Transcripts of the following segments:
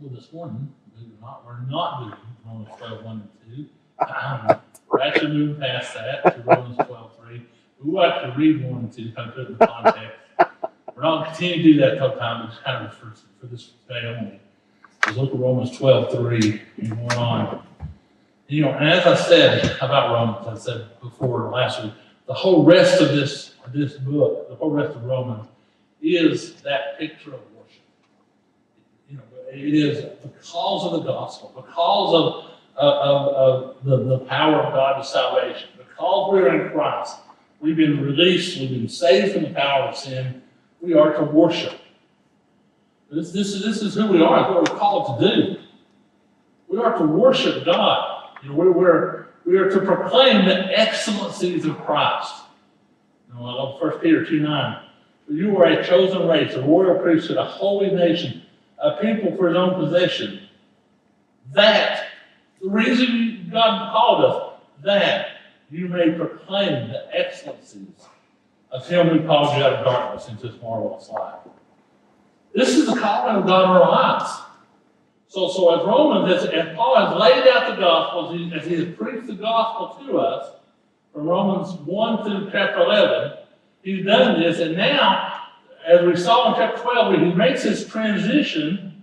Well, this morning, believe it or not, we're not doing Romans 12, 1 and 2. Um, We're actually moving past that to Romans 12, 3. We will actually read 1 and 2, kind of put it in context. We're not going to continue to do that till time, just kind of for, for this day only. Just look at Romans 12, 3 and going on. You know, and as I said about Romans, I said before last week, the whole rest of this, this book, the whole rest of Romans, is that picture of worship. You know, it is because of the gospel, because of, of, of the, the power of God to salvation, because we're in Christ, we've been released, we've been saved from the power of sin, we are to worship. This, this, is, this is who we are, it's what we're called to do. We are to worship God. You know, we're, we're, we are to proclaim the excellencies of Christ. You know, I love 1 Peter 2 9. You are a chosen race, a royal priesthood, a holy nation, a people for his own possession. That, the reason God called us, that you may proclaim the excellencies of him who called you out of darkness into his marvelous light. This is the calling of God in our lives. So, so as Romans, as, as Paul has laid out the gospel, as he, as he has preached the gospel to us, from Romans 1 through chapter 11, he's done this, and now, as we saw in chapter 12, he makes his transition,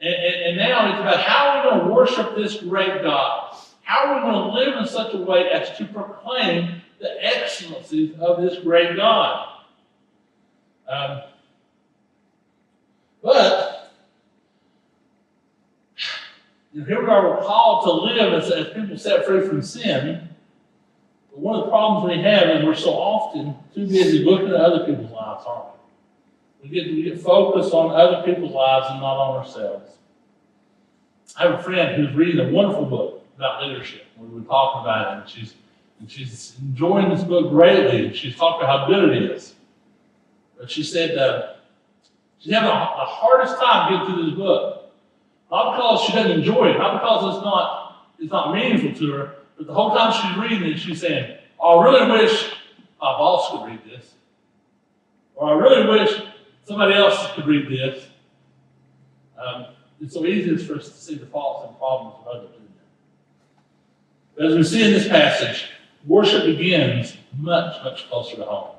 and, and, and now it's about how are we going to worship this great God? How are we going to live in such a way as to proclaim the excellencies of this great God? Um, but here we are, we're called to live as, as people set free from sin. But one of the problems we have is we're so often too busy looking at other people's lives, aren't we? We get, we get focused on other people's lives and not on ourselves. I have a friend who's reading a wonderful book about leadership. We were talking about it, and she's and she's enjoying this book greatly. She's talking about how good it is. But she said uh, she's having the hardest time getting through this book. Not because she doesn't enjoy it, not because it's not it's not meaningful to her, but the whole time she's reading it, she's saying, oh, "I really wish my boss could read this," or "I really wish somebody else could read this." Um, it's so easy for us to see the faults and problems of others. But as we see in this passage, worship begins much, much closer to home.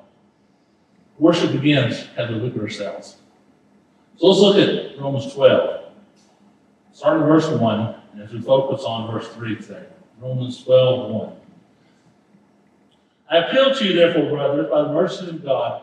Worship begins as we look at ourselves. So let's look at Romans 12. Starting in verse 1, and as we focus on verse 3 today. Romans 12, 1. I appeal to you, therefore, brothers, by the mercies of God,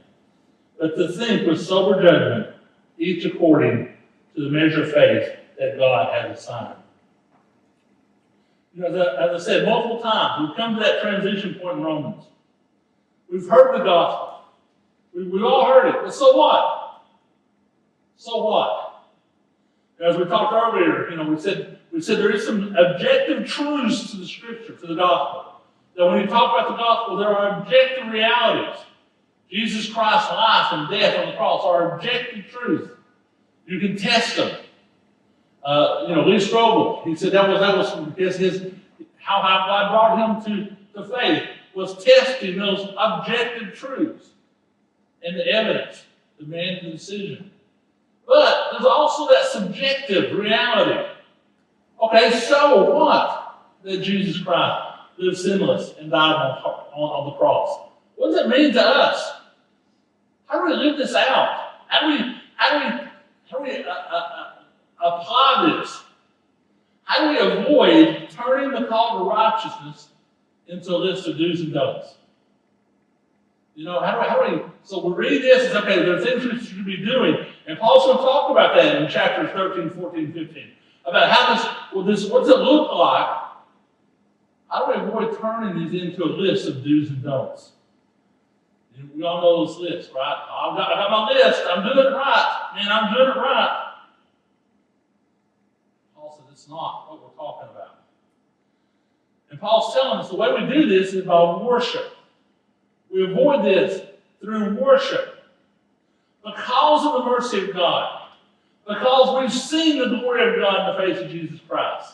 but to think with sober judgment, each according to the measure of faith that God has assigned. You know, as I, as I said multiple times, we've come to that transition point in Romans. We've heard the gospel. We, we all heard it. But so what? So what? As we talked earlier, you know, we said we said there is some objective truths to the scripture, to the gospel. That when you talk about the gospel, there are objective realities. Jesus Christ's life and death on the cross are objective truths. You can test them. Uh, you know, Lee Strobel, he said that was that was his, his how God brought him to, to faith was testing those objective truths and the evidence to make the decision. But there's also that subjective reality. Okay, so what that Jesus Christ lived sinless and died on, on, on the cross? What does it mean to us? How do we live this out? How do we how do we how do we uh, uh, apply this? How do we avoid turning the call to righteousness into a list of do's and don'ts? You know, how do, we, how do we, so we read this as, okay, there are things we should be doing. And Paul's going to talk about that in chapters 13, 14, 15. About how this, well, this, what's it look like? How do we avoid turning these into a list of do's and don'ts? We all know lists, right? Oh, I've got, I got my list. I'm doing it right. Man, I'm doing it right. Paul said it's not what we're talking about. And Paul's telling us the way we do this is by worship. We avoid this through worship. Because of the mercy of God. Because we've seen the glory of God in the face of Jesus Christ.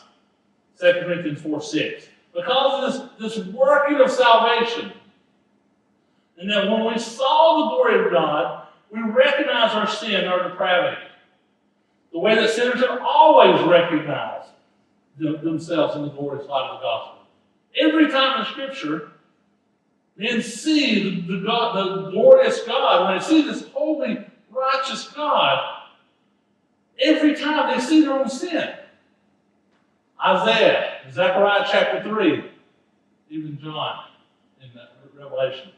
2 Corinthians 4 6. Because of this, this working of salvation. And that when we saw the glory of God, we recognize our sin, our depravity. The way that sinners have always recognized them- themselves in the glorious light of the gospel. Every time in Scripture, men see the, the, God, the glorious God, when they see this holy, righteous God, every time they see their own sin. Isaiah, Zechariah chapter 3, even John in Revelation.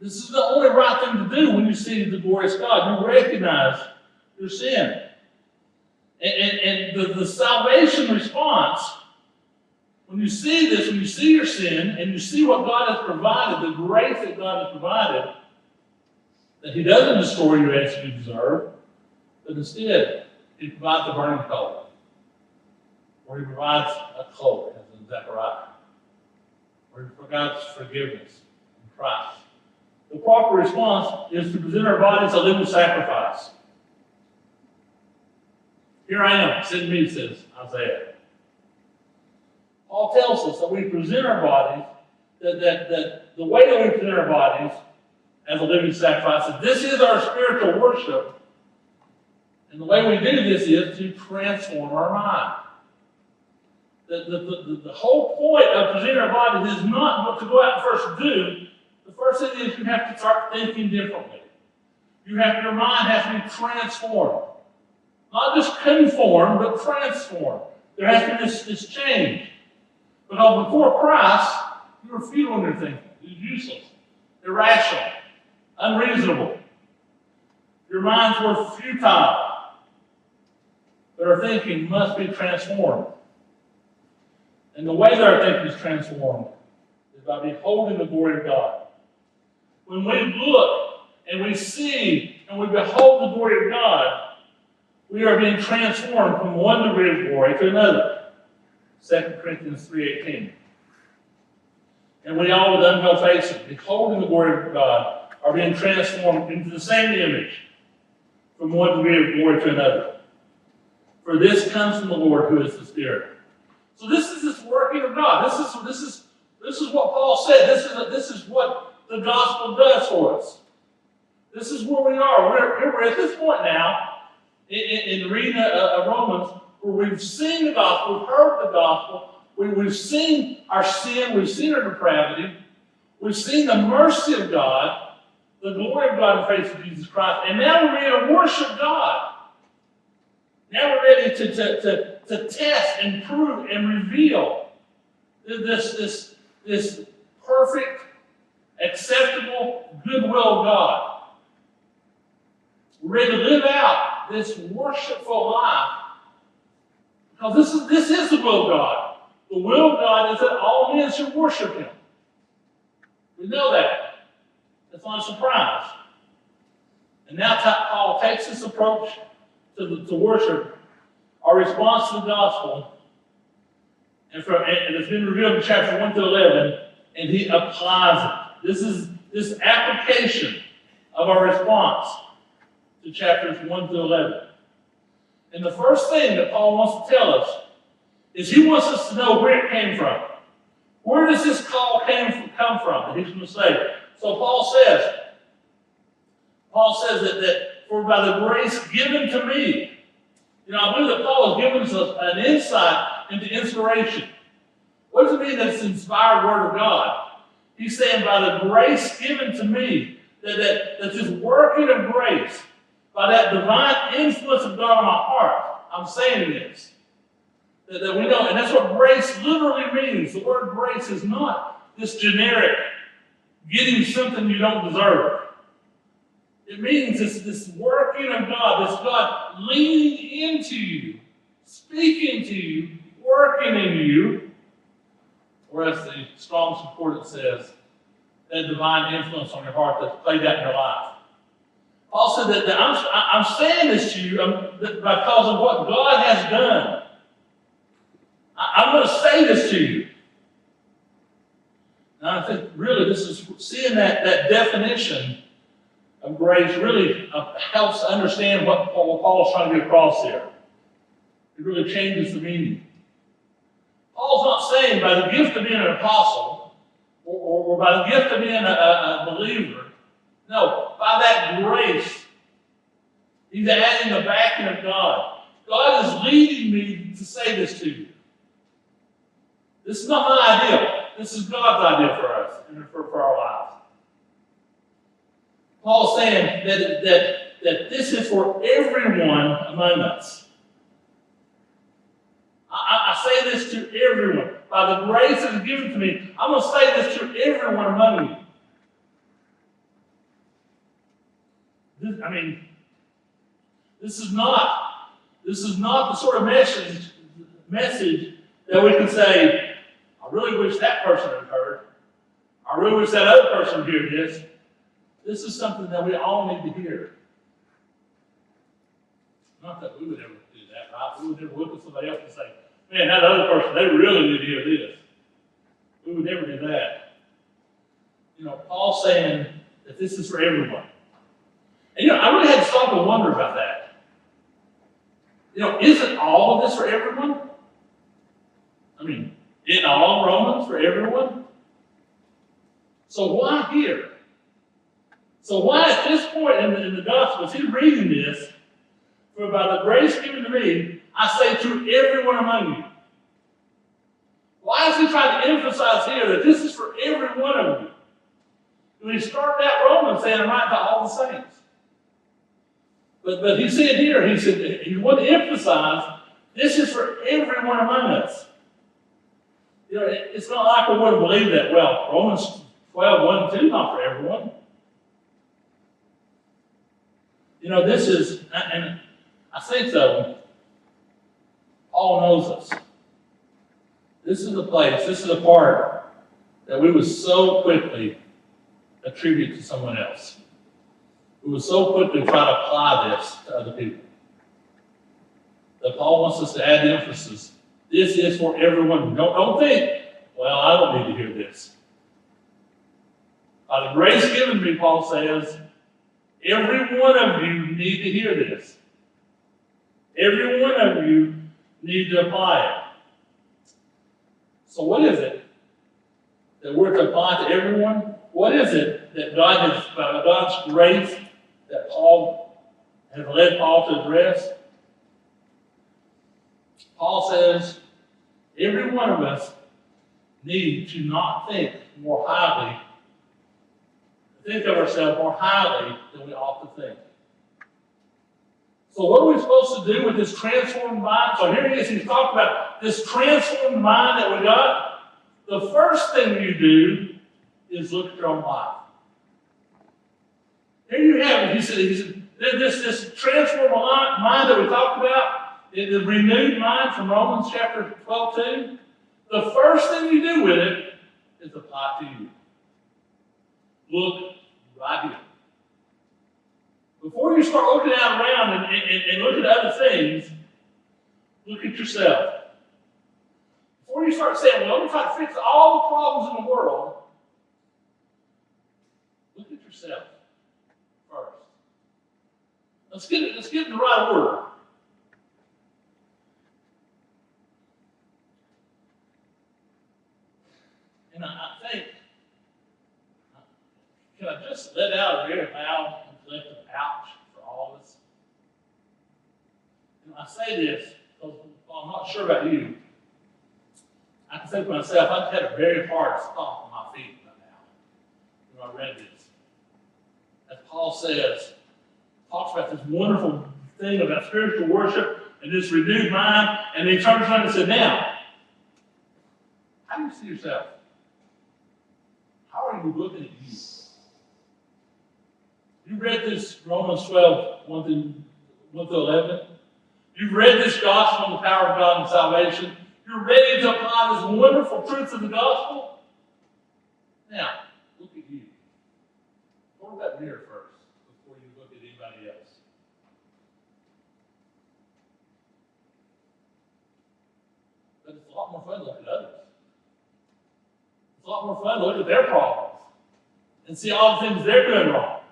This is the only right thing to do when you see the glorious God. You recognize your sin. And, and, and the, the salvation response, when you see this, when you see your sin, and you see what God has provided, the grace that God has provided, that He doesn't destroy you as you deserve, but instead, He provides a burning coal, or He provides a cloak, as in Zechariah, or He provides forgiveness in Christ. The proper response is to present our bodies a living sacrifice. Here I am, send me, says Isaiah. Paul tells us that we present our bodies, that, that, that the way that we present our bodies as a living sacrifice, that this is our spiritual worship. And the way we do this is to transform our mind. The, the, the, the whole point of presenting our bodies is not to go out and first do. First thing is you have to start thinking differently. You have your mind has to be transformed. Not just conform, but transform. There has to be this, this change. Because oh, before Christ, you were futile in your thinking. It was useless, irrational, unreasonable. Your minds were futile. But our thinking must be transformed. And the way that our thinking is transformed is by beholding the glory of God. When we look and we see and we behold the glory of God, we are being transformed from one degree of glory to another. 2 Corinthians 3.18. And we all with unveiled faces, beholding the glory of God, are being transformed into the same image from one degree of glory to another. For this comes from the Lord who is the Spirit. So this is this working of God. This is this is this is what Paul said. This is this is what the gospel does for us. This is where we are. We're, we're at this point now in, in, in reading uh, Romans where we've seen the gospel, we've heard the gospel, we, we've seen our sin, we've seen our depravity, we've seen the mercy of God, the glory of God in the face of Jesus Christ, and now we're ready to worship God. Now we're ready to, to, to, to test and prove and reveal this, this, this perfect, acceptable goodwill of God. We're ready to live out this worshipful life because this is, this is the will of God. The will of God is that all men should worship Him. We know that. That's not a surprise. And now Paul takes this approach to, the, to worship, our response to the gospel, and, from, and it's been revealed in chapter 1 to 11, and he applies it. This is this application of our response to chapters 1 through 11. And the first thing that Paul wants to tell us is he wants us to know where it came from. Where does this call came from, come from that he's going to say? So Paul says, Paul says that, that for by the grace given to me, you know, I believe that Paul has given us an insight into inspiration. What does it mean that it's inspired word of God? He's saying by the grace given to me, that, that, that this working of grace, by that divine influence of God on my heart, I'm saying this. That, that we know, and that's what grace literally means. The word grace is not this generic getting something you don't deserve. It means this, this working of God, this God leaning into you, speaking to you, working in you, or as the Strong's Concordance says, that divine influence on your heart that's played out in your life. Said that, that I'm, I'm saying this to you that because of what God has done. I, I'm going to say this to you. And I think really this is seeing that, that definition of grace really uh, helps understand what Paul, what Paul's trying to get across here. It really changes the meaning. Paul's not saying by the gift of being an apostle or, or, or by the gift of being a, a, believer. No, by that grace, he's adding the backing of God. God is leading me to say this to you. This is not my ideal. This is God's idea for us and for, for our lives. Paul's saying that, that, that this is for everyone among us. I, I- say this to everyone. By the grace that is given to me, I'm going to say this to everyone among you. This, I mean, this is not, this is not the sort of message, message that we can say, I really wish that person had heard. I really wish that other person heard this. This is something that we all need to hear. Not that we would ever do that, right? We would never look at somebody else and say, man, that other person, they really need to hear this. We would never do that. You know, Paul saying that this is for everyone. And you know, I really had to stop and wonder about that. You know, isn't all of this for everyone? I mean, in all Romans for everyone? So why here? So why at this point in the, in the gospel, as he's reading this, for by the grace given to me, I say to everyone among you. Why is he trying to emphasize here that this is for every one of you? When he started out Romans saying, I'm writing to all the saints. But, but he said here, he said, he wanted to emphasize, this is for everyone among us. You know, it- it's not like we wouldn't believe that, well, Romans 12, 1 2, not for everyone. You know, this is, and I think so, Paul knows us. This is the place, this is the part that we would so quickly attribute to someone else. We would so quickly try to apply this to other people. That Paul wants us to add emphasis. This is for everyone. Don't, don't think, well, I don't need to hear this. By the grace given me, Paul says, every one of you need to hear this. Every one of you need to apply it. So what is it that we're to apply to everyone? What is it that God has, by God's grace, that Paul has led Paul to address? Paul says, every one of us need to not think more highly, think of ourselves more highly than we ought to think. So what are we supposed to do with this transformed mind? So here he is, he's talking about this transformed mind that we got. The first thing you do is look at your own life. Here you have it. He said, he said this, this transformed mind that we talked about, the renewed mind from Romans chapter 12, 2, the first thing you do with it is apply to you. Look right here. Before you start looking out around and, and, and looking at other things, look at yourself. Before you start saying, well, let me try to fix all the problems in the world, look at yourself first. Let's get it, let's get in the right order. And I, I think, can I just let out very loud and collective ouch for all of us? And I say this because I'm not sure about you. I can say for myself, I've had a very hard stop on my feet right now when I read this. As Paul says, talks about this wonderful thing about spiritual worship and this renewed mind, and he turns around and said, Now, how do you see yourself? How are you looking at you? You read this Romans 12, 1 through, 1 through 11. You've read this gospel on the power of God and salvation. You're ready to apply these wonderful truths of the gospel. Now, look at you. Go to that mirror first before you look at anybody else. But it's a lot more fun looking at others. It's a lot more fun looking at their problems and see all the things they're doing wrong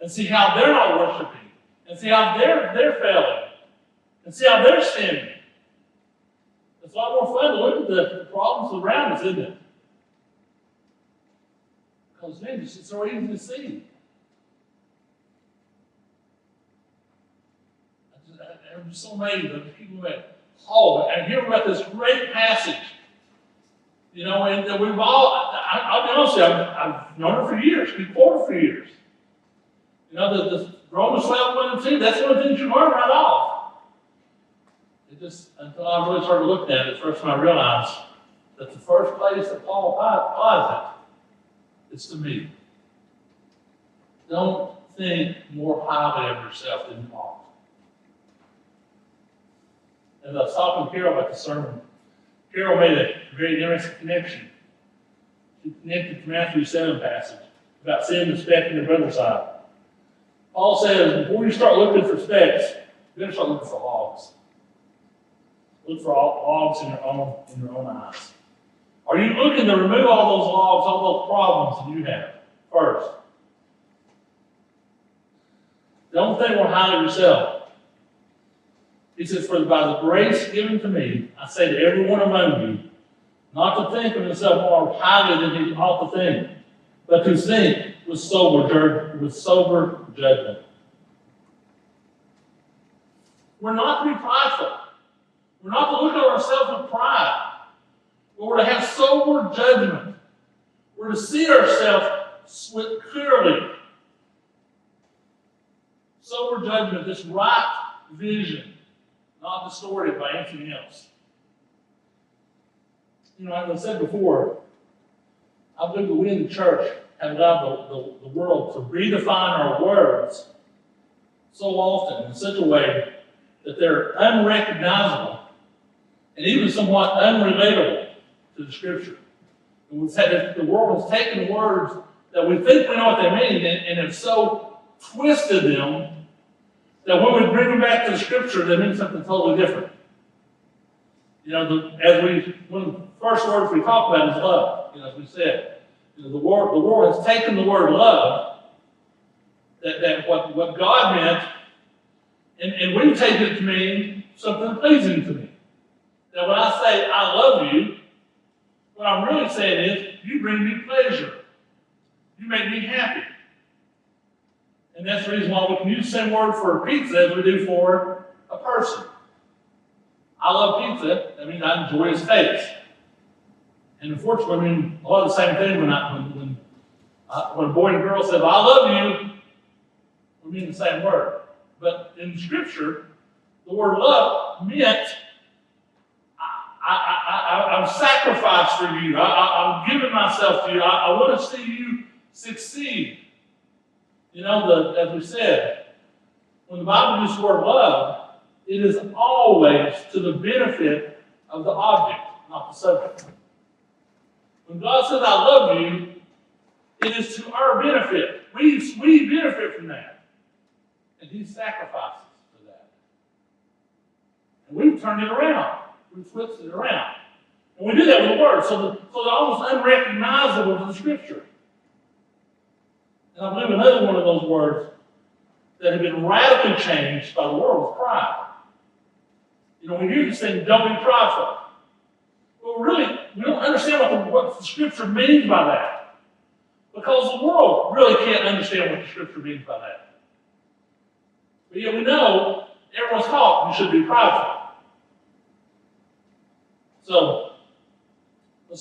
and see how they're not worshiping and see how they're, they're failing and see how they're standing. It's a lot more fun to look at the, problems around us, isn't it? Because, man, it's so easy to see. I'm just so amazed at the people that, oh, and hear about this great passage. You know, and that we've all, I, I'll be honest I've, I've known her for years, quoted for years. You know, the, the Romans 12, 1 and 2, that's one of the you learn right off. It just, until I really started looking at it, first time I realized that the first place that Paul applies it is to me. Don't think more highly of yourself than you ought. As I was talking to Carol about the sermon, Carol made a very interesting connection. She connected to Matthew 7 passage about sin and speck in the brother's eye. Paul says, before you start looking for specks, you better start looking for logs. Look for all logs in your own in your own eyes. Are you looking to remove all those logs, all those problems that you have first? Don't think more highly of yourself. He says, For by the grace given to me, I say to everyone among you, not to think of himself more highly than he ought to think, but to think with sober, with sober judgment. We're not to be prideful. We're not to look at ourselves with pride, but we're to have sober judgment. We're to see ourselves clearly. Sober judgment, this right vision, not distorted by anything else. You know, as I said before, I believe that we in the church have allowed the, the, the world to redefine our words so often in such a way that they're unrecognizable and even somewhat unrelatable to the scripture. The world has taken words that we think we know what they mean and, and have so twisted them that when we bring them back to the scripture, they mean something totally different. You know, the, as we, one of the first words we talk about is love, you know, as we said. You know, the, word, the world has taken the word love, that, that what, what God meant, and, and we take it to mean something pleasing to me. That when I say I love you, what I'm really saying is you bring me pleasure. You make me happy. And that's the reason why we can use the same word for pizza as we do for a person. I love pizza. That means I enjoy its taste. And unfortunately, I mean, a lot of the same thing when, I, when, when, uh, when a boy and girl says, I love you, we mean the same word. But in Scripture, the word love meant I'm sacrificed for you. I, I'm giving myself to you. I, I want to see you succeed. You know, the, as we said, when the Bible uses the word love, it is always to the benefit of the object, not the subject. When God says, I love you, it is to our benefit. We, we benefit from that. And He sacrifices for that. And we've turned it around. We've flipped it around. And we do that with the Word, so, the, so they're almost unrecognizable to the Scripture. And I believe another one of those words that have been radically changed by the world is pride. You know, we hear this thing, don't be prideful. Well, really, we don't understand what the, what the Scripture means by that. Because the world really can't understand what the Scripture means by that. But yet we know everyone's taught you should be prideful. So,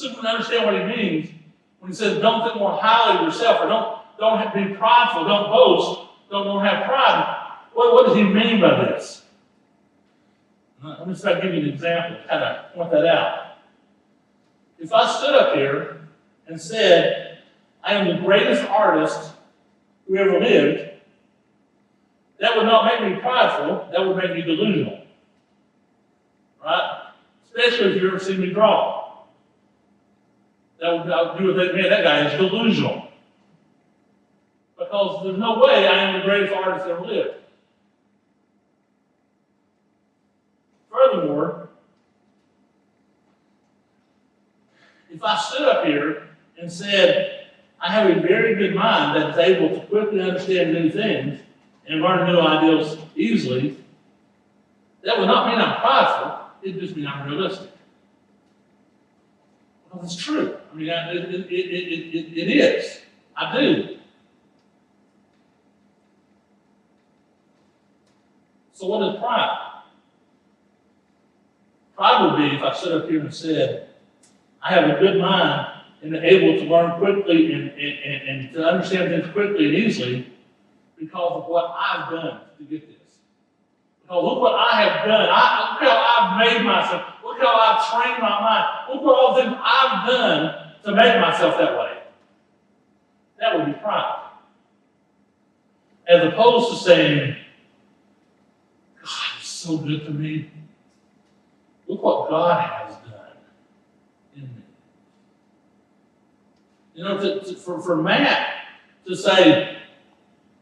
let's can understand what he means when he says, don't think more highly of yourself, or don't, don't be prideful, don't boast, don't, don't have pride. What, what does he mean by this? Let me start giving you an example to kind of point that out. If I stood up here and said, I am the greatest artist who ever lived, that would not make me prideful, that would make me delusional. Right? Especially if you ever seen me draw. That would, do with that, man, that guy is delusional. Because there's no way I am the greatest artist ever lived. Furthermore, if I stood up here and said, I have a very good mind that is able to quickly understand new things and learn new ideas easily, that would not mean I'm prideful, it just means I'm realistic. Well, it's true. I mean, I- it, it, it, it, is. I do. So what is pride? Pride would be if I stood up here and said, I have a good mind and able to learn quickly and, and, and, and to understand things quickly and easily because of what I've done to get this. Because look what I have done. I, look how I've made myself. Look how I've trained my mind. Look what all the things I've done to make myself that way. That would be pride. As opposed to saying, God is so good to me. Look what God has done in me. You know, to, to, for, for Matt to say,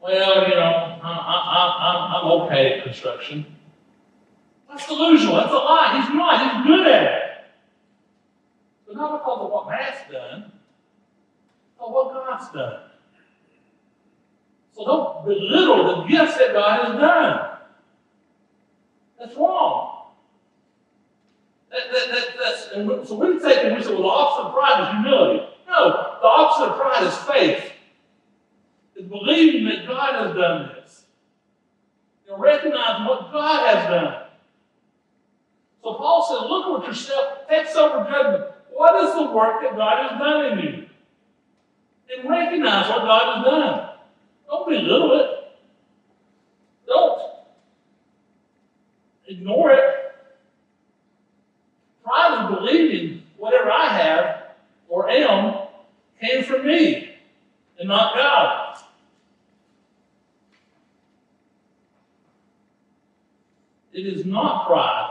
well, you know, I, I, I, I'm okay at construction. That's delusional. That's a lie. He's not. He's good at it. But not because of what Matt's done, but what God's done. So don't belittle the gifts that God has done. That's wrong. That, that, that, that's, and so we take and we say, well, the opposite of pride is humility. No, the opposite of pride is faith. It's believing that God has done this. Know, recognizing what God has done. So Paul said, look at yourself, take sober judgment. What is the work that God has done in you? And recognize what God has done. Don't belittle it. Don't ignore it. Pride in believing whatever I have or am came from me and not God. It is not pride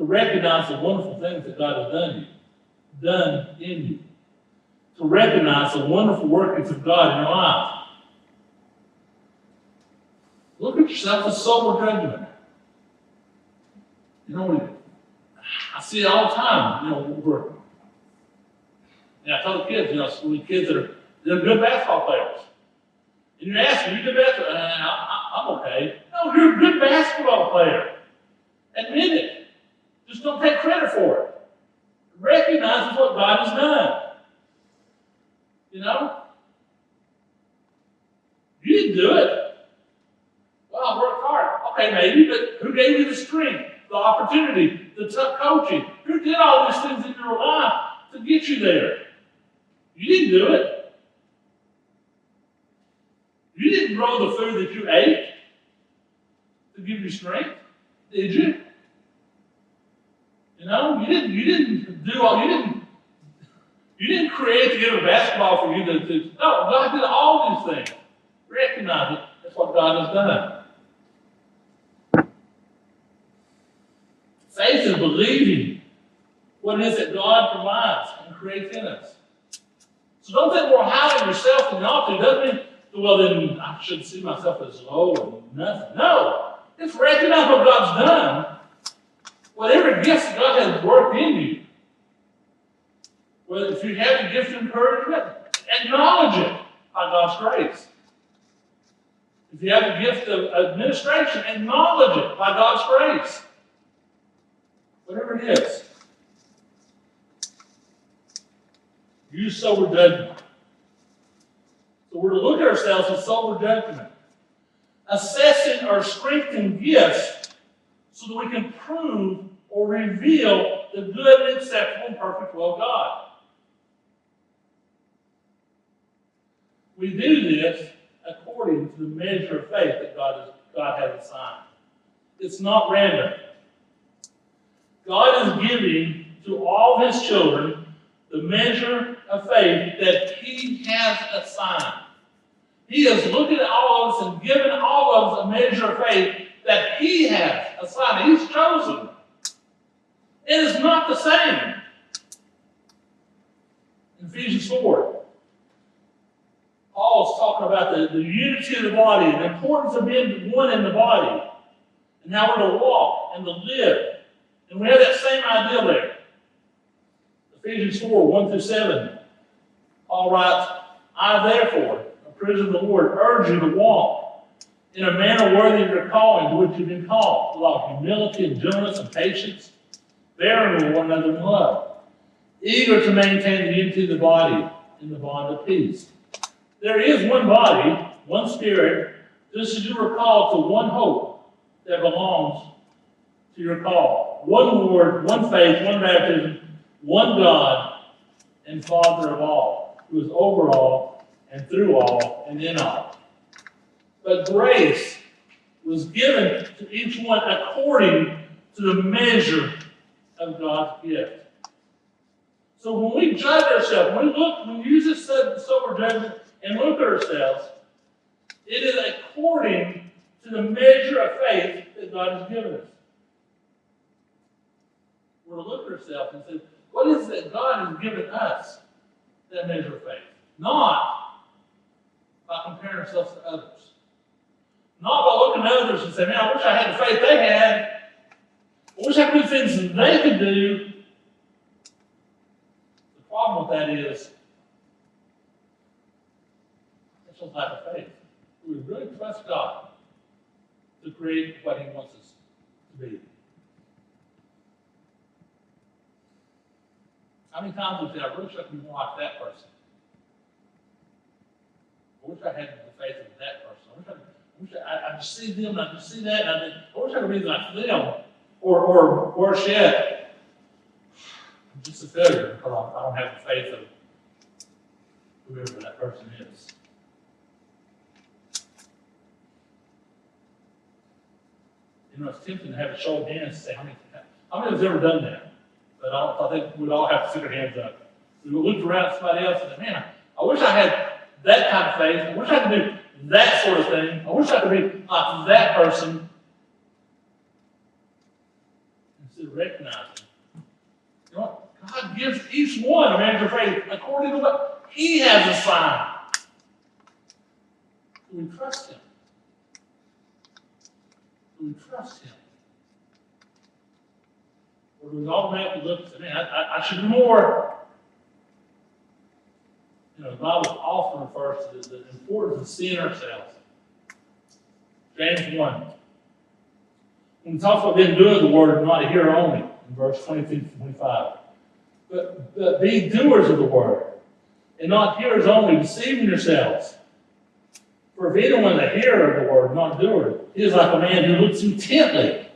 to recognize the wonderful things that God has done you, done in you. To recognize the wonderful workings of God in your life. Look at yourself with sober judgment. You know, we, I see it all the time. You know, we're, and I tell the kids, you know, we kids that are they're good basketball players. And you're asking, you good basketball? Uh, I, I'm okay. No, you're a good basketball player. Admit it. Just don't take credit for it. Recognize what God has done. You know? You didn't do it. Well, I worked hard. Okay, maybe, but who gave you the strength, the opportunity, the tough coaching? Who did all these things in your life to get you there? You didn't do it. You didn't grow the food that you ate to give you strength, did you? You know, you didn't. You didn't do all. You didn't. You didn't create the game of basketball for you to. to no, God did all these things. Recognize it. That's what God has done. Faith is believing what it is that God provides and creates in us. So don't think more highly of yourself than you ought to. Doesn't mean, well, then I should see myself as low and nothing. No. It's recognize what God's done. Whatever gifts God has worked in you. Well, if you have the gift of encouragement, acknowledge it by God's grace. If you have the gift of administration, acknowledge it by God's grace. Whatever it is. Use sober judgment. So we're to look at ourselves with sober judgment, assessing our strengths and gifts so that we can prove or reveal the good and acceptable and perfect will of God. We do this according to the measure of faith that God, has, God has assigned. It's not random. God is giving to all his children the measure of faith that he has assigned. He is looking at all of us and giving all of us a measure of faith that he has He's chosen. It is not the same. In Ephesians 4, Paul's talking about the, the unity of the body, the importance of being one in the body, and how we're to walk and to live. And we have that same idea there. Ephesians 4, 1 through 7. Paul writes, I therefore, a prisoner of the Lord, urge you to walk in a manner worthy of your calling to which you've been called, with all humility and gentleness and patience, bearing with one another in love, eager to maintain the unity of the body in the bond of peace. There is one body, one spirit, just as you were called to one hope that belongs to your call. One Lord, one faith, one baptism, one God and Father of all, who is over all and through all and in all. But grace was given to each one according to the measure of God's gift. So when we judge ourselves, when we look, when we use this sober judgment and look at ourselves, it is according to the measure of faith that God has given us. We're to look at ourselves and say, what is it that God has given us that measure of faith? Not by comparing ourselves to others. Not by looking at others and saying, man, I wish I had the faith they had. I wish I could do things that they could do. The problem with that is it's a lack of faith. We really trust God to create what He wants us to be. How many times have we said, I wish I could be more like that person? I wish I had the faith of that person. I wish I, wish I, I just see them and I just see that and I, just, I wish I could be like them. Or, or worse yet, I'm just a failure because I, don't have the faith of whoever that person is. You know, it's tempting to have a show of hands and say, how many, how many has ever done that? But I, I think we'd all have to stick our hands up. We look around at somebody else and say, man, I wish I had that kind of faith. I wish I could do that sort of thing. I wish I could be like that person. Instead of recognizing, you know what? God gives each one a measure of faith according to what He has assigned. We trust Him? We trust Him? Or do we automatically look and say, man, I, I, I should do more? You know, the Bible often refers to the, importance of seeing ourselves. James 1. When it talks about being doing the word, not a hearer only, in verse 22 to 25. But, but be doers of the word, and not hearers only, deceiving yourselves. For if anyone is a hearer of the word, not doer, he is like a man who looks intently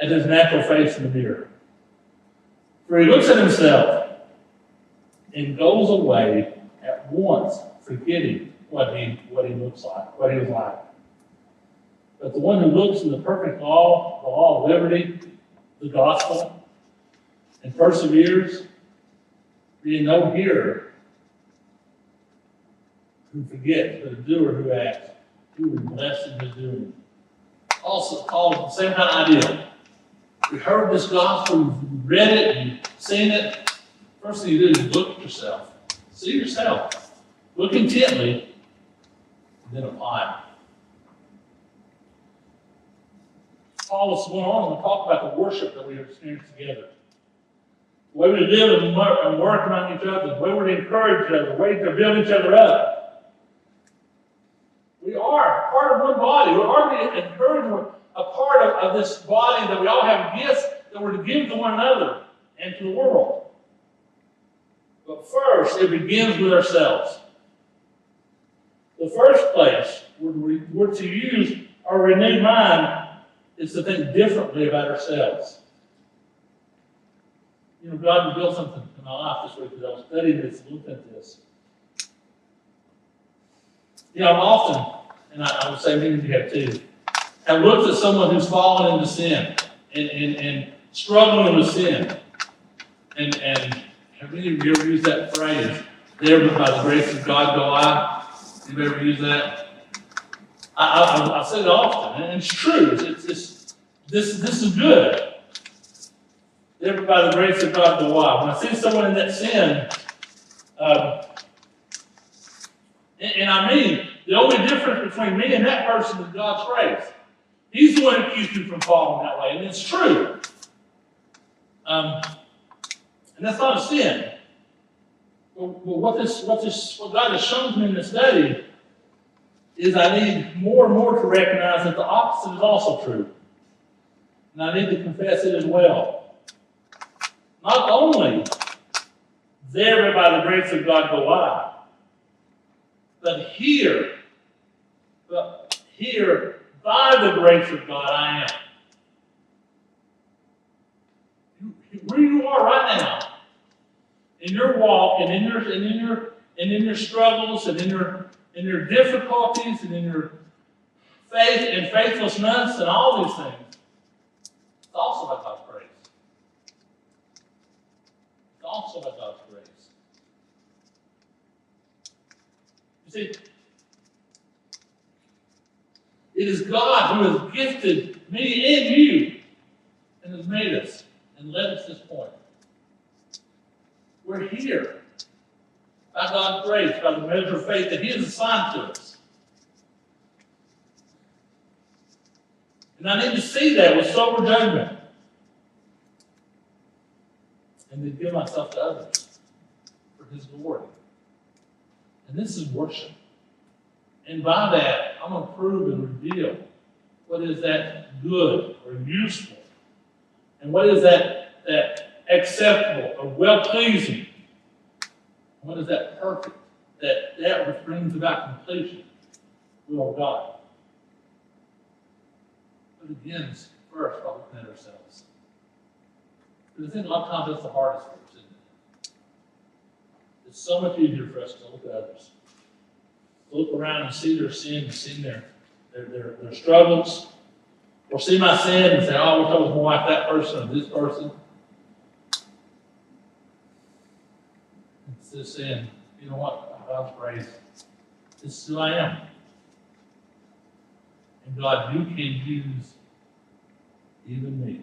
at his natural face in the mirror. For he looks at himself and goes away once, forgetting what he, what he looks like, what he was like. But the one who looks in the perfect law, the law of liberty, the gospel, and perseveres, being no hearer who forgets, but a doer who acts, who is blessed in his doing. Also, Paul, the same kind of idea. We heard this gospel, we've read it, you've seen it. First thing you do is look at yourself. See yourself. Look intently, and then apply Paul was going on and talk about the worship that we experience together. The way we live and work, and among each other, the way we encourage each other, the way to build each other up. We are part of one body. We are to encourage a part of, of this body that we all have gifts that we're to give to one another and to the world. But first, it begins with ourselves. The first place we're, to use our renewed mind is to think differently about ourselves. You know, God revealed something in my life this week as I was studying this and looking at this. You know, I'm often, and I, I would say many of you have too, have looked at someone who's fallen into sin and, and, and struggling with sin. And, and have of you ever used that phrase, there by the grace of God go I? You ever used that? I, I, I say it often, and it's true. It's, it's, this, this is good. Never by the grace of God go I. When I see someone in that sin, um, and, and, I mean, the only difference between me and that person is God's grace. He's the one who keeps me from falling that way, and it's true. Um, and that's not a sin. But, well, what this, what this, what God has shown me in this study is I need more and more to recognize that the opposite is also true. And I need to confess it as well. Not only there by the grace of God go I, but here, but here by the grace of God I am. Where you are right now, in your walk and in your and in your and in your struggles and in your in your difficulties and in your faith and faithlessness and all these things. It's also about God's grace. It's also about God's grace. You see, it is God who has gifted me and you and has made us and led us this point. We're here by God's grace, by the measure of faith that He has assigned to us. And I need to see that with sober judgment. And to give myself to others for His glory. And this is worship. And by that, I'm going to prove and reveal what is that good or useful. And what is that, that acceptable or well pleasing. What is that perfect? That that brings about completion, will God. It begins first by looking at ourselves. Because I think a lot of times that's the hardest for us, isn't it? It's so much easier for us to look at others. Look around and see their sin and see their, their, their, their struggles. Or see my sin and say, oh, I wish I was more like that person or this person. Instead of saying, you know what, God's grace, this is who I am. And God, you can use even me.